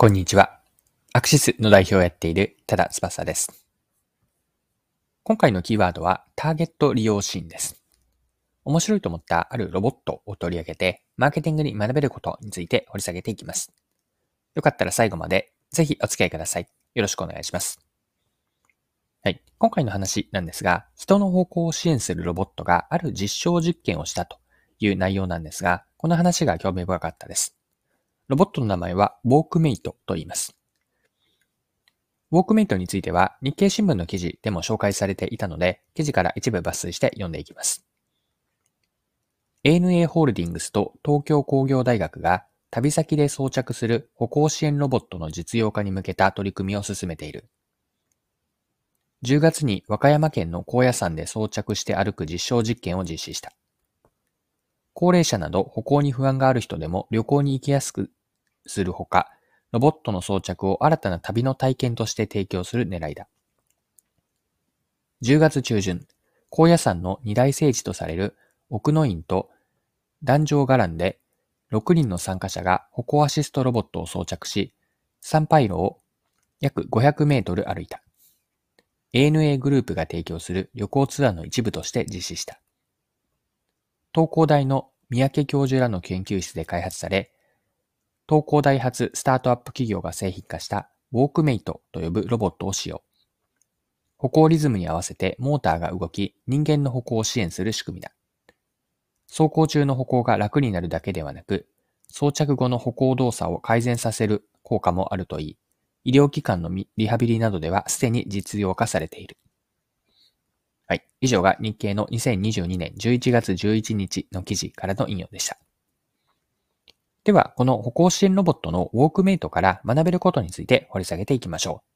こんにちは。アクシスの代表をやっている多田翼です。今回のキーワードはターゲット利用シーンです。面白いと思ったあるロボットを取り上げて、マーケティングに学べることについて掘り下げていきます。よかったら最後までぜひお付き合いください。よろしくお願いします。はい。今回の話なんですが、人の方向を支援するロボットがある実証実験をしたという内容なんですが、この話が興味深かったです。ロボットの名前はウォークメイトと言います。ウォークメイトについては日経新聞の記事でも紹介されていたので、記事から一部抜粋して読んでいきます。ANA ホールディングスと東京工業大学が旅先で装着する歩行支援ロボットの実用化に向けた取り組みを進めている。10月に和歌山県の高野山で装着して歩く実証実験を実施した。高齢者など歩行に不安がある人でも旅行に行きやすくするほか、ロボットの装着を新たな旅の体験として提供する狙いだ。10月中旬、高野山の二大聖地とされる奥の院と壇上伽藍で6人の参加者が歩行アシストロボットを装着し、参拝路を約500メートル歩いた。ANA グループが提供する旅行ツアーの一部として実施した。東工大の三宅教授らの研究室で開発され、東工大発スタートアップ企業が製品化したウォークメイトと呼ぶロボットを使用。歩行リズムに合わせてモーターが動き、人間の歩行を支援する仕組みだ。走行中の歩行が楽になるだけではなく、装着後の歩行動作を改善させる効果もあるといい、医療機関のリハビリなどではすでに実用化されている。はい。以上が日経の2022年11月11日の記事からの引用でした。では、この歩行支援ロボットのウォークメイトから学べることについて掘り下げていきましょう。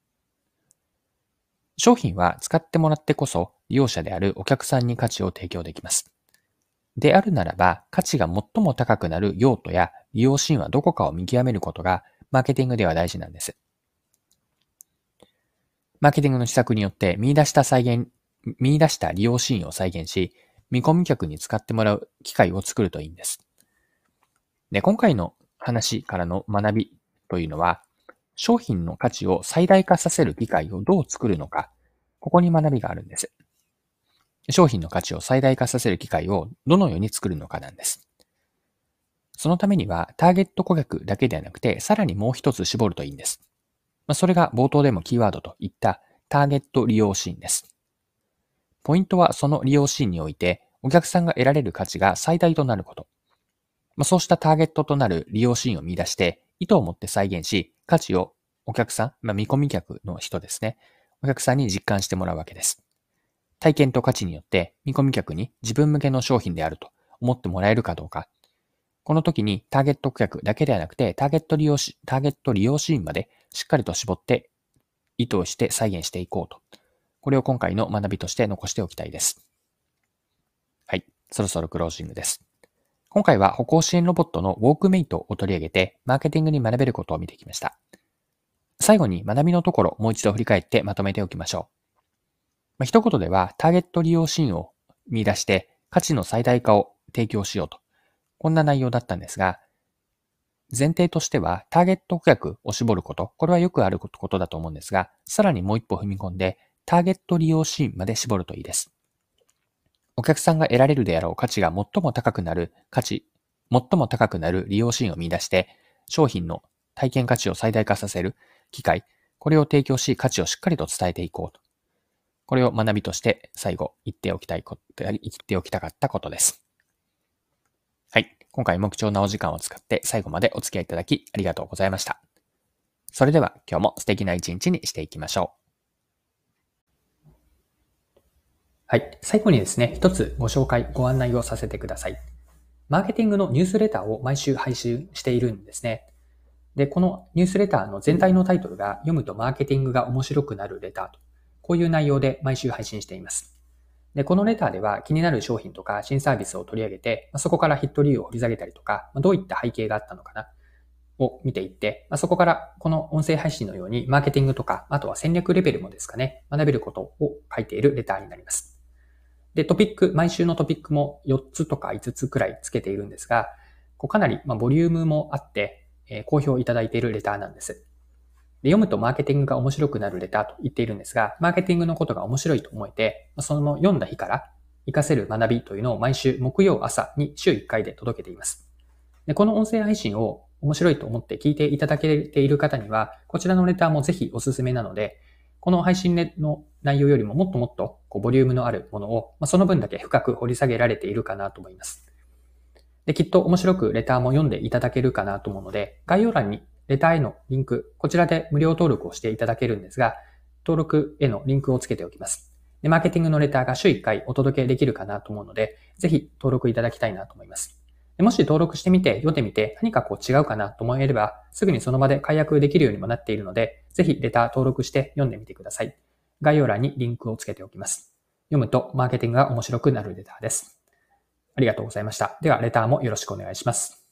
商品は使ってもらってこそ利用者であるお客さんに価値を提供できます。であるならば、価値が最も高くなる用途や利用シーンはどこかを見極めることがマーケティングでは大事なんです。マーケティングの施策によって見出した再現、見出した利用シーンを再現し、見込み客に使ってもらう機会を作るといいんです。で、今回の話からの学びというのは、商品の価値を最大化させる機会をどう作るのか、ここに学びがあるんです。商品の価値を最大化させる機会をどのように作るのかなんです。そのためには、ターゲット顧客だけではなくて、さらにもう一つ絞るといいんです。まそれが冒頭でもキーワードといったターゲット利用シーンです。ポイントはその利用シーンにおいて、お客さんが得られる価値が最大となること。まあ、そうしたターゲットとなる利用シーンを見出して、意図を持って再現し、価値をお客さん、まあ、見込み客の人ですね。お客さんに実感してもらうわけです。体験と価値によって見込み客に自分向けの商品であると思ってもらえるかどうか。この時にターゲット顧客だけではなくて、ターゲット利用し、ターゲット利用シーンまでしっかりと絞って意図をして再現していこうと。これを今回の学びとして残しておきたいです。はい。そろそろクロージングです。今回は歩行支援ロボットのウォークメイトを取り上げて、マーケティングに学べることを見てきました。最後に学びのところ、もう一度振り返ってまとめておきましょう。まあ、一言では、ターゲット利用シーンを見出して、価値の最大化を提供しようと。こんな内容だったんですが、前提としては、ターゲット顧客を絞ること、これはよくあることだと思うんですが、さらにもう一歩踏み込んで、ターゲット利用シーンまで絞るといいです。お客さんが得られるであろう価値が最も高くなる価値、最も高くなる利用シーンを見出して、商品の体験価値を最大化させる機会、これを提供し、価値をしっかりと伝えていこうと。これを学びとして最後言っておきたいこと、言っておきたかったことです。はい。今回も貴重なお時間を使って最後までお付き合いいただきありがとうございました。それでは今日も素敵な一日にしていきましょう。はい。最後にですね、一つご紹介、ご案内をさせてください。マーケティングのニュースレターを毎週配信しているんですね。で、このニュースレターの全体のタイトルが読むとマーケティングが面白くなるレターと、こういう内容で毎週配信しています。で、このレターでは気になる商品とか新サービスを取り上げて、そこからヒット理由を掘り下げたりとか、どういった背景があったのかな、を見ていって、そこからこの音声配信のようにマーケティングとか、あとは戦略レベルもですかね、学べることを書いているレターになります。で、トピック、毎週のトピックも4つとか5つくらいつけているんですが、こうかなり、まボリュームもあって、えー、好評いただいているレターなんです。で読むとマーケティングが面白くなるレターと言っているんですが、マーケティングのことが面白いと思えて、その読んだ日から活かせる学びというのを毎週木曜朝に週1回で届けています。でこの音声配信を面白いと思って聞いていただけている方には、こちらのレターもぜひおすすめなので、この配信の内容よりももっともっとこうボリュームのあるものを、まあ、その分だけ深く掘り下げられているかなと思います。で、きっと面白くレターも読んでいただけるかなと思うので、概要欄にレターへのリンク、こちらで無料登録をしていただけるんですが、登録へのリンクをつけておきます。で、マーケティングのレターが週1回お届けできるかなと思うので、ぜひ登録いただきたいなと思います。でもし登録してみて、読んでみて、何かこう違うかなと思えれば、すぐにその場で解約できるようにもなっているので、ぜひレター登録して読んでみてください。概要欄にリンクをつけておきます。読むとマーケティングが面白くなるレターです。ありがとうございました。では、レターもよろしくお願いします。